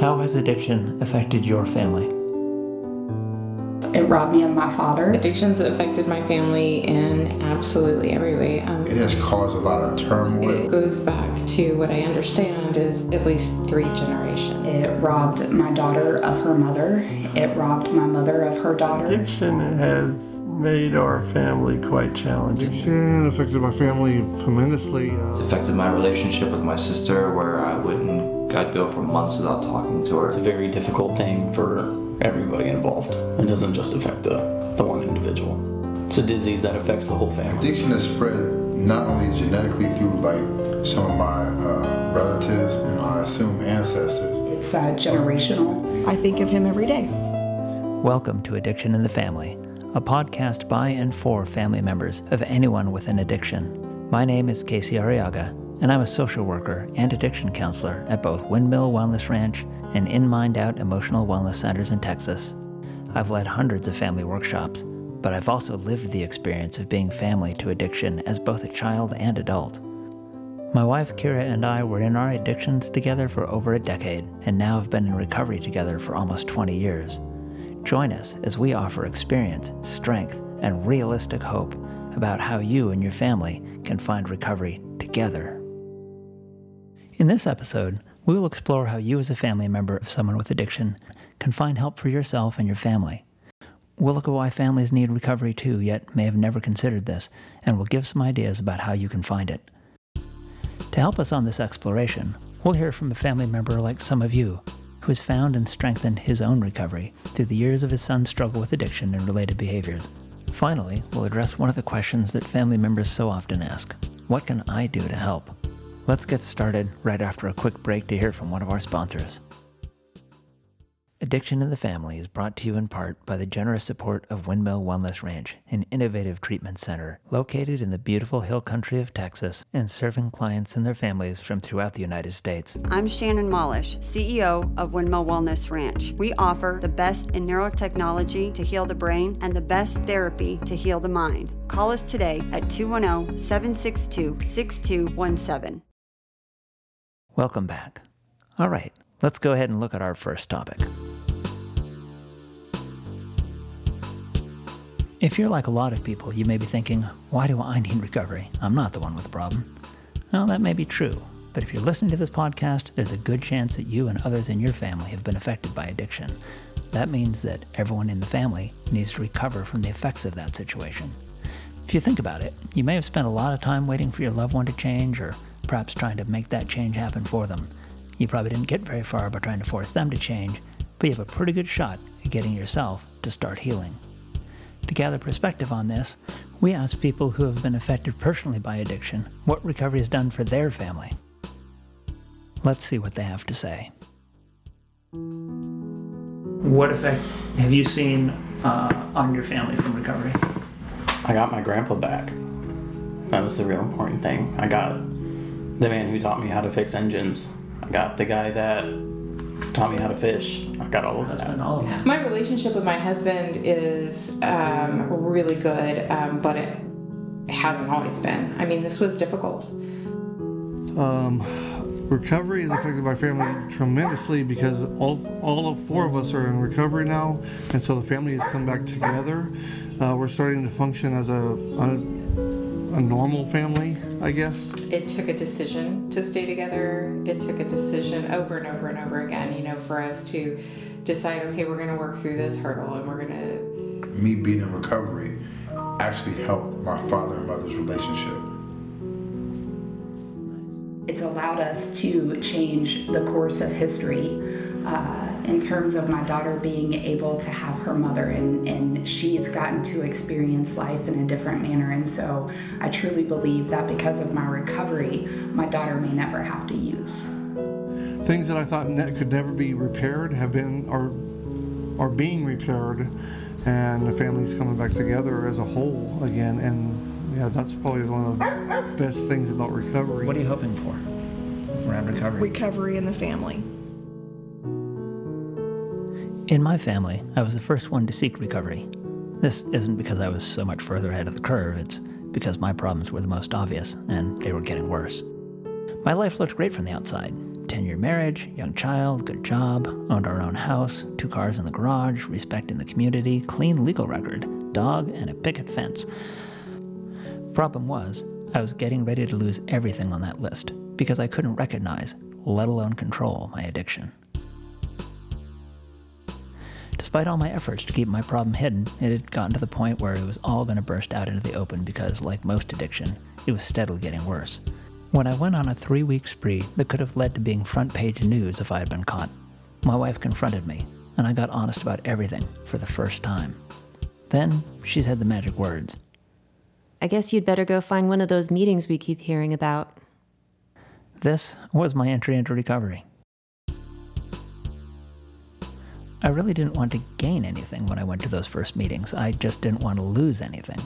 How has addiction affected your family? It robbed me of my father. Addictions affected my family in absolutely every way. Um, It has caused a lot of turmoil. it goes back to what I understand is at least three generations. It robbed my daughter of her mother. It robbed my mother of her daughter. Addiction has made our family quite challenging. Addiction affected my family tremendously. It's Uh, affected my relationship with my sister, where I wouldn't, I'd go for months without talking to her. It's a very difficult thing for everybody involved. It doesn't just affect the, the one individual. It's a disease that affects the whole family. Addiction is spread not only genetically through like some of my uh, relatives and I assume ancestors. It's uh, generational. I think of him every day. Welcome to Addiction in the Family, a podcast by and for family members of anyone with an addiction. My name is Casey Arriaga, and I'm a social worker and addiction counselor at both Windmill Wellness Ranch and In Mind Out Emotional Wellness Centers in Texas. I've led hundreds of family workshops, but I've also lived the experience of being family to addiction as both a child and adult. My wife Kira and I were in our addictions together for over a decade and now have been in recovery together for almost 20 years. Join us as we offer experience, strength, and realistic hope about how you and your family can find recovery together. In this episode, we will explore how you, as a family member of someone with addiction, can find help for yourself and your family. We'll look at why families need recovery too, yet may have never considered this, and we'll give some ideas about how you can find it. To help us on this exploration, we'll hear from a family member like some of you who has found and strengthened his own recovery through the years of his son's struggle with addiction and related behaviors. Finally, we'll address one of the questions that family members so often ask What can I do to help? Let's get started right after a quick break to hear from one of our sponsors. Addiction in the Family is brought to you in part by the generous support of Windmill Wellness Ranch, an innovative treatment center located in the beautiful hill country of Texas and serving clients and their families from throughout the United States. I'm Shannon Malish, CEO of Windmill Wellness Ranch. We offer the best in neurotechnology to heal the brain and the best therapy to heal the mind. Call us today at oh, 210 762 6217. Welcome back. All right, let's go ahead and look at our first topic. If you're like a lot of people, you may be thinking, why do I need recovery? I'm not the one with the problem. Well, that may be true, but if you're listening to this podcast, there's a good chance that you and others in your family have been affected by addiction. That means that everyone in the family needs to recover from the effects of that situation. If you think about it, you may have spent a lot of time waiting for your loved one to change or perhaps trying to make that change happen for them. You probably didn't get very far by trying to force them to change, but you have a pretty good shot at getting yourself to start healing. To gather perspective on this, we asked people who have been affected personally by addiction what recovery has done for their family. Let's see what they have to say. What effect have you seen uh, on your family from recovery? I got my grandpa back. That was the real important thing. I got the man who taught me how to fix engines. I got the guy that taught me how to fish. I got all of that. all of them. My relationship with my husband is um, really good, um, but it hasn't always been. I mean, this was difficult. um, recovery has affected my family tremendously because all, all of four of us are in recovery now, and so the family has come back together. Uh, we're starting to function as a, a, a normal family, I guess. It took a decision to stay together. It took a decision over and over and over again, you know, for us to decide, okay, we're going to work through this hurdle and we're going to Me being in recovery actually helped my father and mother's relationship. It's allowed us to change the course of history uh, in terms of my daughter being able to have her mother, and, and she's gotten to experience life in a different manner. And so I truly believe that because of my recovery, my daughter may never have to use. Things that I thought ne- could never be repaired have been are are being repaired, and the family's coming back together as a whole again. And yeah, that's probably one of the best things about recovery. What are you hoping for around recovery? Recovery in the family. In my family, I was the first one to seek recovery. This isn't because I was so much further ahead of the curve, it's because my problems were the most obvious and they were getting worse. My life looked great from the outside 10 10 year marriage, young child, good job, owned our own house, two cars in the garage, respect in the community, clean legal record, dog, and a picket fence. Problem was, I was getting ready to lose everything on that list because I couldn't recognize, let alone control, my addiction. Despite all my efforts to keep my problem hidden, it had gotten to the point where it was all going to burst out into the open because, like most addiction, it was steadily getting worse. When I went on a three week spree that could have led to being front page news if I had been caught, my wife confronted me, and I got honest about everything for the first time. Then she said the magic words I guess you'd better go find one of those meetings we keep hearing about. This was my entry into recovery. I really didn't want to gain anything when I went to those first meetings. I just didn't want to lose anything.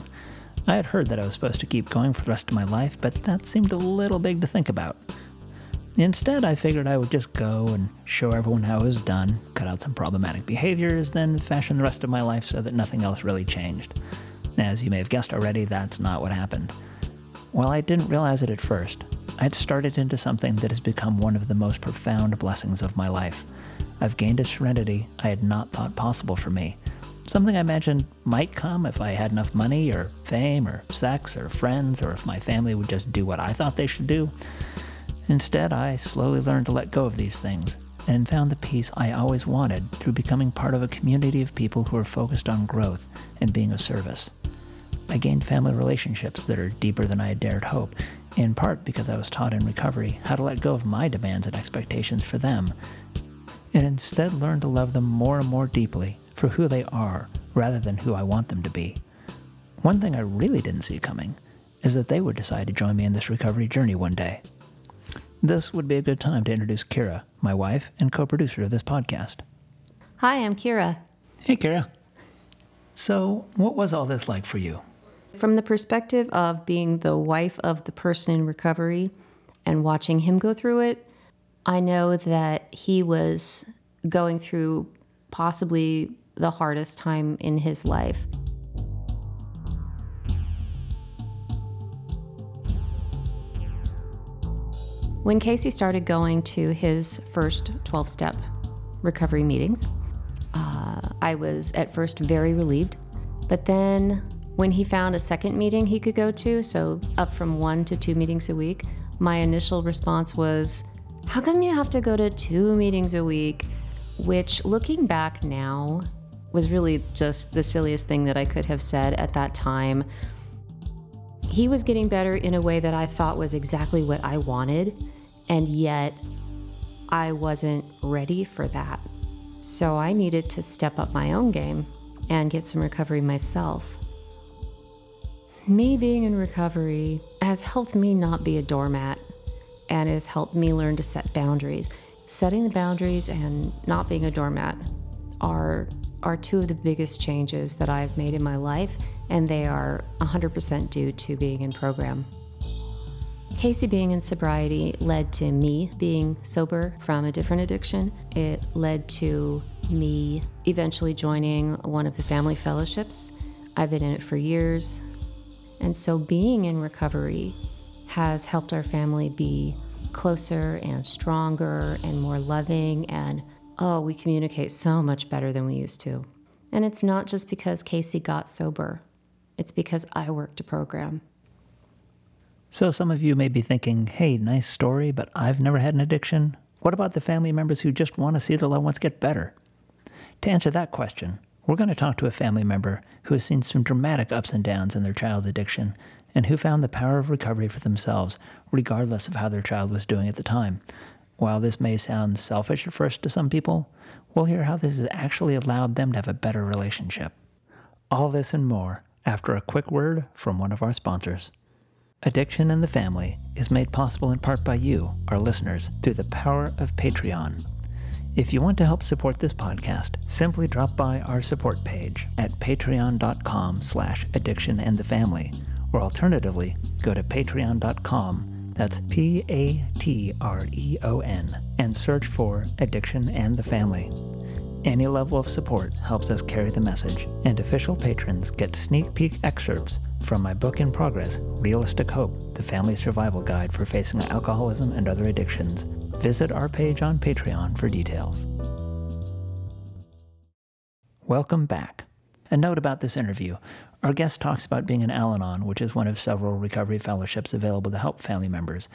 I had heard that I was supposed to keep going for the rest of my life, but that seemed a little big to think about. Instead, I figured I would just go and show everyone how it was done, cut out some problematic behaviors, then fashion the rest of my life so that nothing else really changed. As you may have guessed already, that's not what happened. While I didn't realize it at first, I'd started into something that has become one of the most profound blessings of my life. I've gained a serenity I had not thought possible for me. Something I imagined might come if I had enough money or fame or sex or friends or if my family would just do what I thought they should do. Instead, I slowly learned to let go of these things and found the peace I always wanted through becoming part of a community of people who are focused on growth and being of service. I gained family relationships that are deeper than I had dared hope, in part because I was taught in recovery how to let go of my demands and expectations for them, and instead learn to love them more and more deeply for who they are rather than who I want them to be. One thing I really didn't see coming is that they would decide to join me in this recovery journey one day. This would be a good time to introduce Kira, my wife and co producer of this podcast. Hi, I'm Kira. Hey, Kira. So, what was all this like for you? From the perspective of being the wife of the person in recovery and watching him go through it, I know that he was going through possibly the hardest time in his life. When Casey started going to his first 12 step recovery meetings, uh, I was at first very relieved. But then when he found a second meeting he could go to, so up from one to two meetings a week, my initial response was, How come you have to go to two meetings a week? Which, looking back now, was really just the silliest thing that I could have said at that time. He was getting better in a way that I thought was exactly what I wanted, and yet I wasn't ready for that. So I needed to step up my own game and get some recovery myself. Me being in recovery has helped me not be a doormat and has helped me learn to set boundaries. Setting the boundaries and not being a doormat are are two of the biggest changes that I've made in my life, and they are 100% due to being in program. Casey being in sobriety led to me being sober from a different addiction. It led to me eventually joining one of the family fellowships. I've been in it for years. And so being in recovery has helped our family be closer and stronger and more loving and oh, we communicate so much better than we used to. And it's not just because Casey got sober, it's because I worked a program. So, some of you may be thinking, hey, nice story, but I've never had an addiction. What about the family members who just want to see their loved ones get better? To answer that question, we're going to talk to a family member who has seen some dramatic ups and downs in their child's addiction and who found the power of recovery for themselves, regardless of how their child was doing at the time. While this may sound selfish at first to some people, we'll hear how this has actually allowed them to have a better relationship. All this and more after a quick word from one of our sponsors. Addiction in the Family is made possible in part by you, our listeners, through the power of Patreon. If you want to help support this podcast, simply drop by our support page at patreon.com slash addiction and the family, or alternatively, go to patreon.com that's P A T R E O N, and search for Addiction and the Family. Any level of support helps us carry the message, and official patrons get sneak peek excerpts from my book in progress, Realistic Hope The Family Survival Guide for Facing Alcoholism and Other Addictions, Visit our page on Patreon for details. Welcome back. A note about this interview. Our guest talks about being an Al Anon, which is one of several recovery fellowships available to help family members.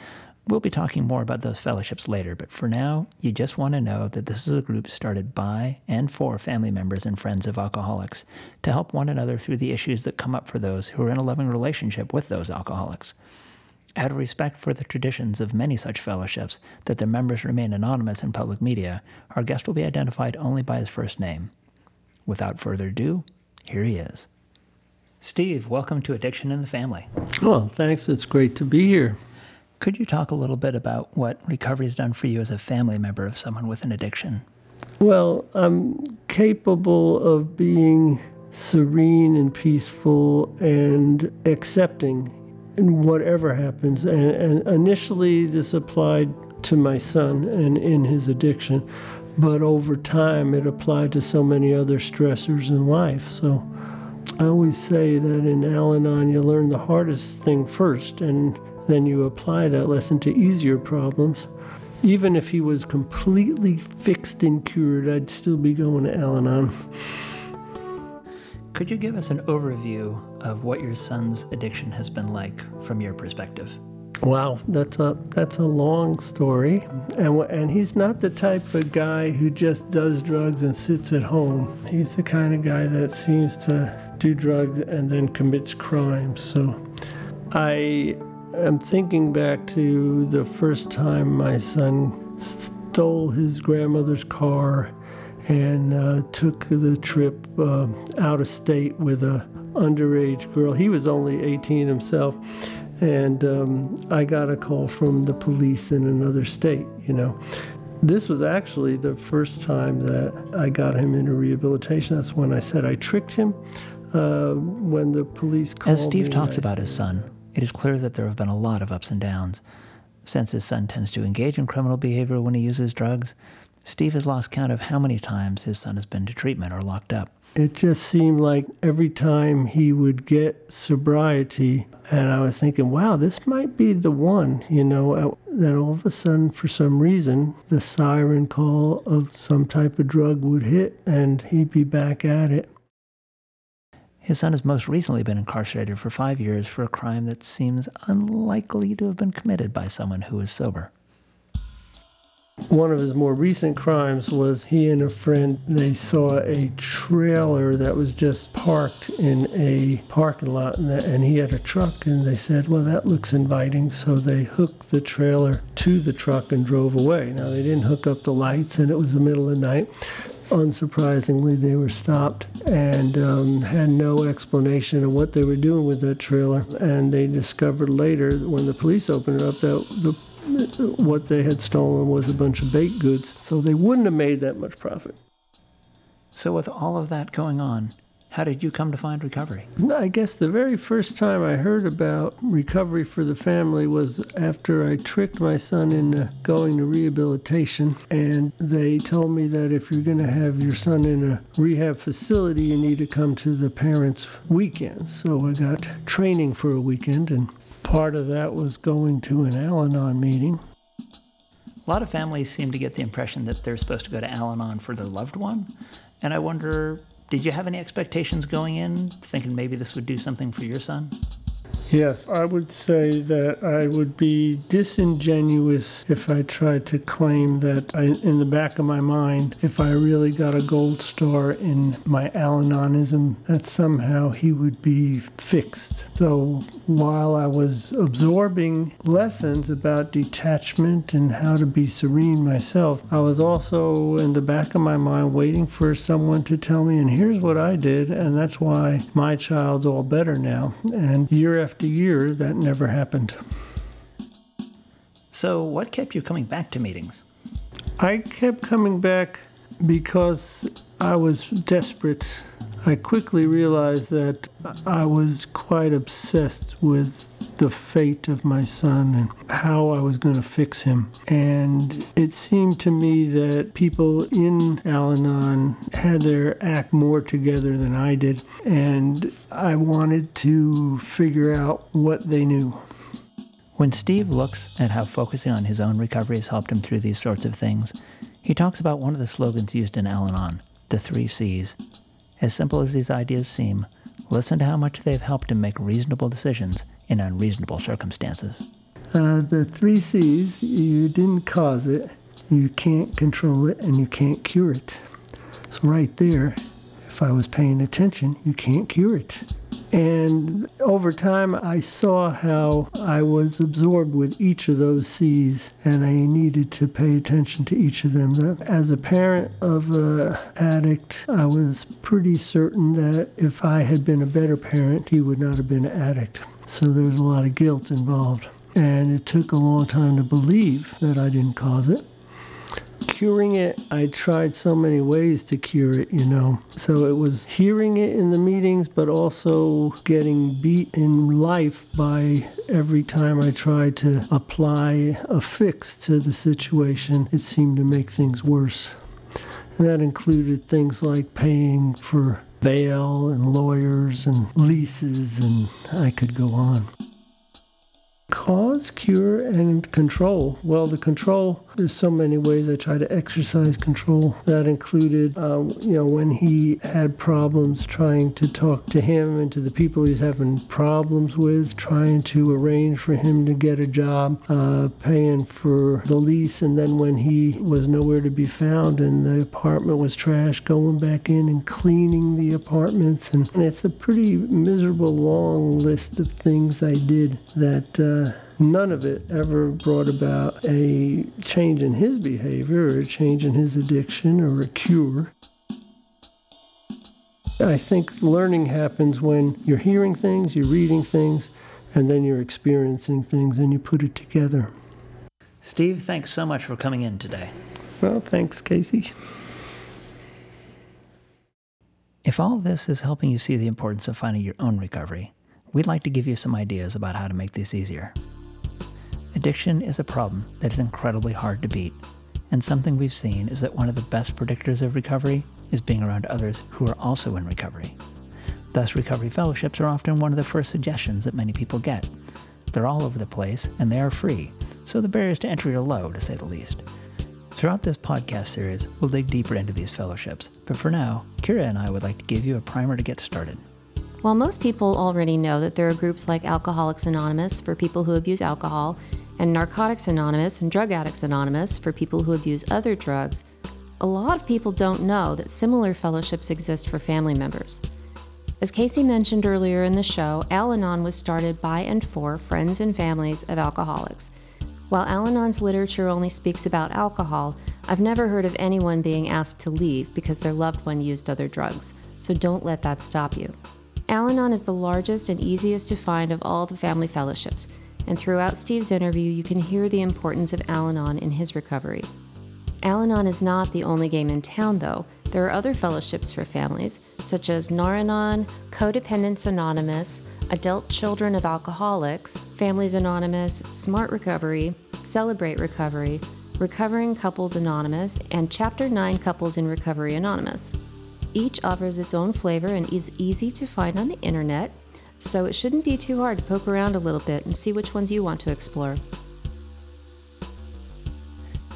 We'll be talking more about those fellowships later, but for now, you just want to know that this is a group started by and for family members and friends of alcoholics to help one another through the issues that come up for those who are in a loving relationship with those alcoholics. Out of respect for the traditions of many such fellowships that their members remain anonymous in public media, our guest will be identified only by his first name. Without further ado, here he is. Steve, welcome to Addiction in the Family. Well, thanks. It's great to be here. Could you talk a little bit about what recovery has done for you as a family member of someone with an addiction? Well, I'm capable of being serene and peaceful and accepting in whatever happens. And, and initially, this applied to my son and in his addiction, but over time, it applied to so many other stressors in life. So I always say that in Al Anon, you learn the hardest thing first, and then you apply that lesson to easier problems. Even if he was completely fixed and cured, I'd still be going to Al Anon. Could you give us an overview of what your son's addiction has been like from your perspective? Wow, that's a that's a long story, and and he's not the type of guy who just does drugs and sits at home. He's the kind of guy that seems to do drugs and then commits crimes. So, I am thinking back to the first time my son stole his grandmother's car and uh, took the trip uh, out of state with a underage girl. He was only 18 himself and um, I got a call from the police in another state, you know. This was actually the first time that I got him into rehabilitation. That's when I said I tricked him. Uh, when the police called As Steve me, talks I about his son, it is clear that there have been a lot of ups and downs. Since his son tends to engage in criminal behavior when he uses drugs, Steve has lost count of how many times his son has been to treatment or locked up. It just seemed like every time he would get sobriety, and I was thinking, wow, this might be the one, you know. uh, Then all of a sudden, for some reason, the siren call of some type of drug would hit, and he'd be back at it. His son has most recently been incarcerated for five years for a crime that seems unlikely to have been committed by someone who is sober. One of his more recent crimes was he and a friend they saw a trailer that was just parked in a parking lot and, he had a truck and they said well that looks inviting. So they hooked the trailer to the truck and drove away. Now they didn't hook up the lights and it was the middle of the night unsurprisingly they were stopped and um, had no explanation of what they were doing with that trailer and they discovered later when the police opened it up that the what they had stolen was a bunch of baked goods, so they wouldn't have made that much profit. So, with all of that going on, how did you come to find recovery? I guess the very first time I heard about recovery for the family was after I tricked my son into going to rehabilitation. And they told me that if you're going to have your son in a rehab facility, you need to come to the parents' weekends. So I got training for a weekend, and part of that was going to an Al Anon meeting. A lot of families seem to get the impression that they're supposed to go to Al Anon for their loved one. And I wonder did you have any expectations going in, thinking maybe this would do something for your son? Yes, I would say that I would be disingenuous if I tried to claim that I, in the back of my mind, if I really got a gold star in my Al Anonism, that somehow he would be fixed. So while I was absorbing lessons about detachment and how to be serene myself, I was also in the back of my mind waiting for someone to tell me, and here's what I did, and that's why my child's all better now. And year after year, that never happened. So, what kept you coming back to meetings? I kept coming back because I was desperate. I quickly realized that I was quite obsessed with the fate of my son and how I was going to fix him. And it seemed to me that people in Al Anon had their act more together than I did. And I wanted to figure out what they knew. When Steve looks at how focusing on his own recovery has helped him through these sorts of things, he talks about one of the slogans used in Al Anon, the three C's. As simple as these ideas seem, listen to how much they've helped him make reasonable decisions in unreasonable circumstances. Uh, the three C's you didn't cause it, you can't control it, and you can't cure it. So, right there, if I was paying attention, you can't cure it. And over time, I saw how I was absorbed with each of those C's, and I needed to pay attention to each of them. As a parent of an addict, I was pretty certain that if I had been a better parent, he would not have been an addict. So there was a lot of guilt involved. And it took a long time to believe that I didn't cause it curing it, I tried so many ways to cure it, you know. So it was hearing it in the meetings, but also getting beat in life by every time I tried to apply a fix to the situation, it seemed to make things worse. And that included things like paying for bail and lawyers and leases, and I could go on. Cause, cure, and control. Well, the control, there's so many ways I try to exercise control. That included, uh, you know, when he had problems trying to talk to him and to the people he's having problems with, trying to arrange for him to get a job, uh, paying for the lease, and then when he was nowhere to be found and the apartment was trashed, going back in and cleaning the apartments. And, and it's a pretty miserable long list of things I did that. Uh, none of it ever brought about a change in his behavior or a change in his addiction or a cure. I think learning happens when you're hearing things, you're reading things, and then you're experiencing things and you put it together. Steve, thanks so much for coming in today. Well, thanks, Casey. If all this is helping you see the importance of finding your own recovery, we'd like to give you some ideas about how to make this easier. Addiction is a problem that is incredibly hard to beat, and something we've seen is that one of the best predictors of recovery is being around others who are also in recovery. Thus, recovery fellowships are often one of the first suggestions that many people get. They're all over the place, and they are free, so the barriers to entry are low, to say the least. Throughout this podcast series, we'll dig deeper into these fellowships, but for now, Kira and I would like to give you a primer to get started. While most people already know that there are groups like Alcoholics Anonymous for people who abuse alcohol, and Narcotics Anonymous and Drug Addicts Anonymous for people who abuse other drugs, a lot of people don't know that similar fellowships exist for family members. As Casey mentioned earlier in the show, Al Anon was started by and for friends and families of alcoholics. While Al Anon's literature only speaks about alcohol, I've never heard of anyone being asked to leave because their loved one used other drugs, so don't let that stop you. Al Anon is the largest and easiest to find of all the family fellowships, and throughout Steve's interview, you can hear the importance of Al Anon in his recovery. Al Anon is not the only game in town, though. There are other fellowships for families, such as Nar-Anon, Codependence Anonymous, Adult Children of Alcoholics, Families Anonymous, Smart Recovery, Celebrate Recovery, Recovering Couples Anonymous, and Chapter 9 Couples in Recovery Anonymous. Each offers its own flavor and is easy to find on the internet, so it shouldn't be too hard to poke around a little bit and see which ones you want to explore.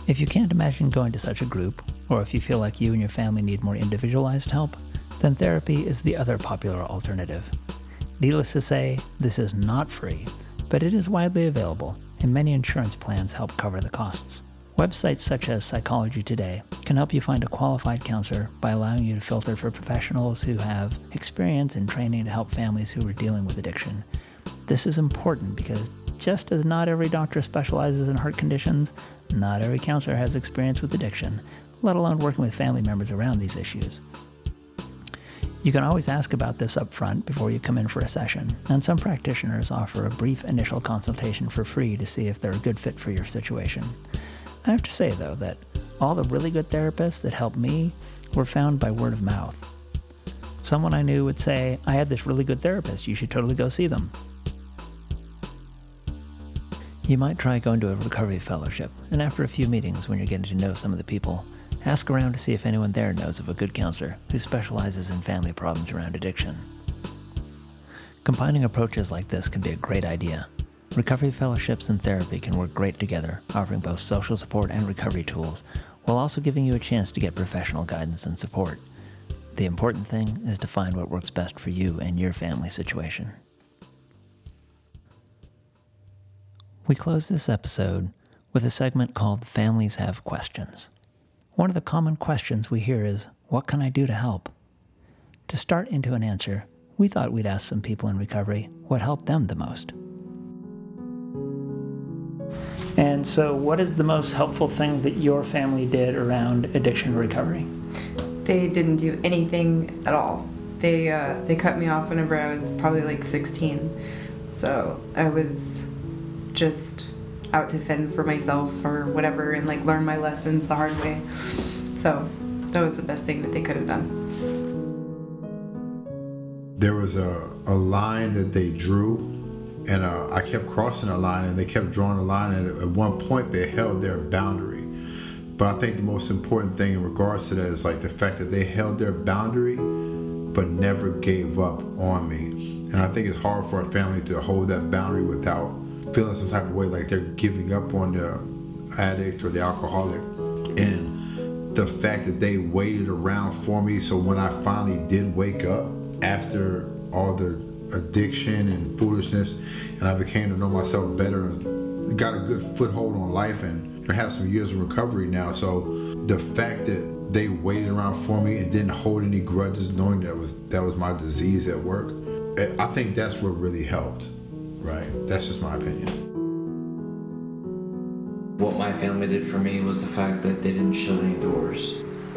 If you can't imagine going to such a group, or if you feel like you and your family need more individualized help, then therapy is the other popular alternative. Needless to say, this is not free, but it is widely available, and many insurance plans help cover the costs. Websites such as Psychology Today can help you find a qualified counselor by allowing you to filter for professionals who have experience and training to help families who are dealing with addiction. This is important because just as not every doctor specializes in heart conditions, not every counselor has experience with addiction, let alone working with family members around these issues. You can always ask about this up front before you come in for a session, and some practitioners offer a brief initial consultation for free to see if they're a good fit for your situation. I have to say, though, that all the really good therapists that helped me were found by word of mouth. Someone I knew would say, I had this really good therapist, you should totally go see them. You might try going to a recovery fellowship, and after a few meetings, when you're getting to know some of the people, ask around to see if anyone there knows of a good counselor who specializes in family problems around addiction. Combining approaches like this can be a great idea. Recovery fellowships and therapy can work great together, offering both social support and recovery tools, while also giving you a chance to get professional guidance and support. The important thing is to find what works best for you and your family situation. We close this episode with a segment called Families Have Questions. One of the common questions we hear is, What can I do to help? To start into an answer, we thought we'd ask some people in recovery what helped them the most. And so, what is the most helpful thing that your family did around addiction recovery? They didn't do anything at all. They uh, they cut me off whenever I was probably like 16. So I was just out to fend for myself or whatever and like learn my lessons the hard way. So that was the best thing that they could have done. There was a, a line that they drew and uh, I kept crossing a line, and they kept drawing a line, and at one point they held their boundary. But I think the most important thing in regards to that is like the fact that they held their boundary, but never gave up on me. And I think it's hard for a family to hold that boundary without feeling some type of way like they're giving up on the addict or the alcoholic. And the fact that they waited around for me, so when I finally did wake up after all the addiction and foolishness, and I became to know myself better and got a good foothold on life and have some years of recovery now. So the fact that they waited around for me and didn't hold any grudges, knowing that was that was my disease at work, eh, I think that's what really helped. Right? That's just my opinion. What my family did for me was the fact that they didn't shut any doors.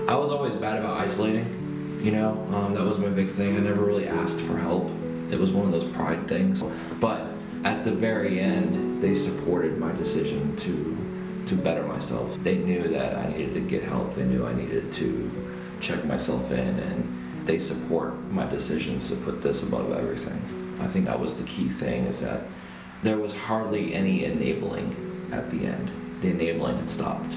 I was always bad about isolating. You know, um, that was my big thing. I never really asked for help. It was one of those pride things. But at the very end, they supported my decision to to better myself. They knew that I needed to get help. They knew I needed to check myself in, and they support my decisions to put this above everything. I think that was the key thing is that there was hardly any enabling at the end. The enabling had stopped.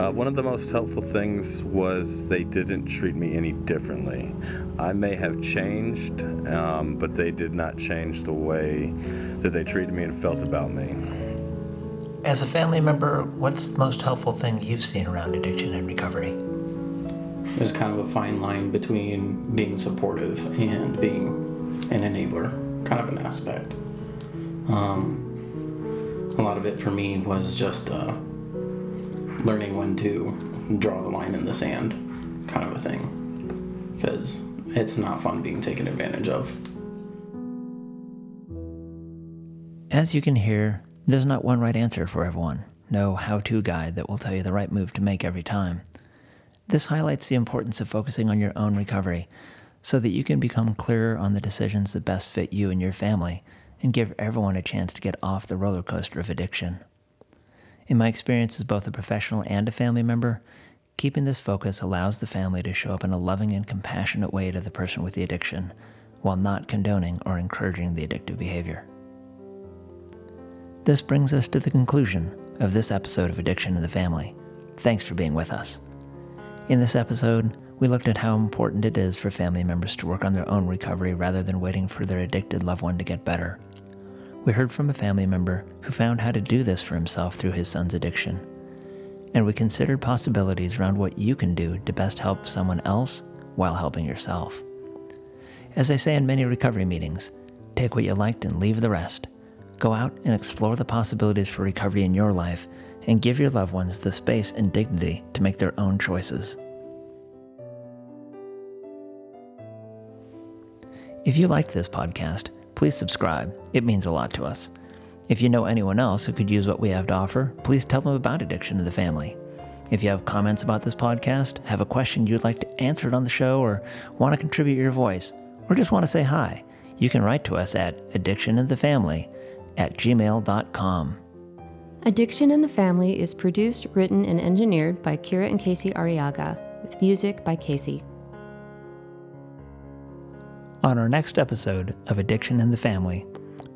Uh, one of the most helpful things was they didn't treat me any differently. I may have changed, um, but they did not change the way that they treated me and felt about me. As a family member, what's the most helpful thing you've seen around addiction and recovery? There's kind of a fine line between being supportive and being an enabler, kind of an aspect. Um, a lot of it for me was just uh, learning when to draw the line in the sand, kind of a thing. Because it's not fun being taken advantage of. As you can hear, there's not one right answer for everyone, no how to guide that will tell you the right move to make every time. This highlights the importance of focusing on your own recovery so that you can become clearer on the decisions that best fit you and your family and give everyone a chance to get off the roller coaster of addiction. In my experience as both a professional and a family member, keeping this focus allows the family to show up in a loving and compassionate way to the person with the addiction while not condoning or encouraging the addictive behavior. This brings us to the conclusion of this episode of Addiction in the Family. Thanks for being with us. In this episode, we looked at how important it is for family members to work on their own recovery rather than waiting for their addicted loved one to get better we heard from a family member who found how to do this for himself through his son's addiction. And we considered possibilities around what you can do to best help someone else while helping yourself. As I say in many recovery meetings, take what you liked and leave the rest. Go out and explore the possibilities for recovery in your life and give your loved ones the space and dignity to make their own choices. If you liked this podcast, please subscribe. It means a lot to us. If you know anyone else who could use what we have to offer, please tell them about Addiction to the Family. If you have comments about this podcast, have a question you'd like to answer it on the show, or want to contribute your voice, or just want to say hi, you can write to us at addictioninthefamily at gmail.com. Addiction in the Family is produced, written, and engineered by Kira and Casey Arriaga, with music by Casey. On our next episode of Addiction in the Family,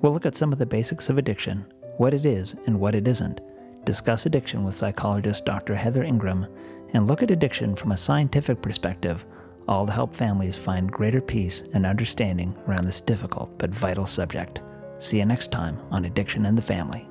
we'll look at some of the basics of addiction, what it is and what it isn't, discuss addiction with psychologist Dr. Heather Ingram, and look at addiction from a scientific perspective, all to help families find greater peace and understanding around this difficult but vital subject. See you next time on Addiction in the Family.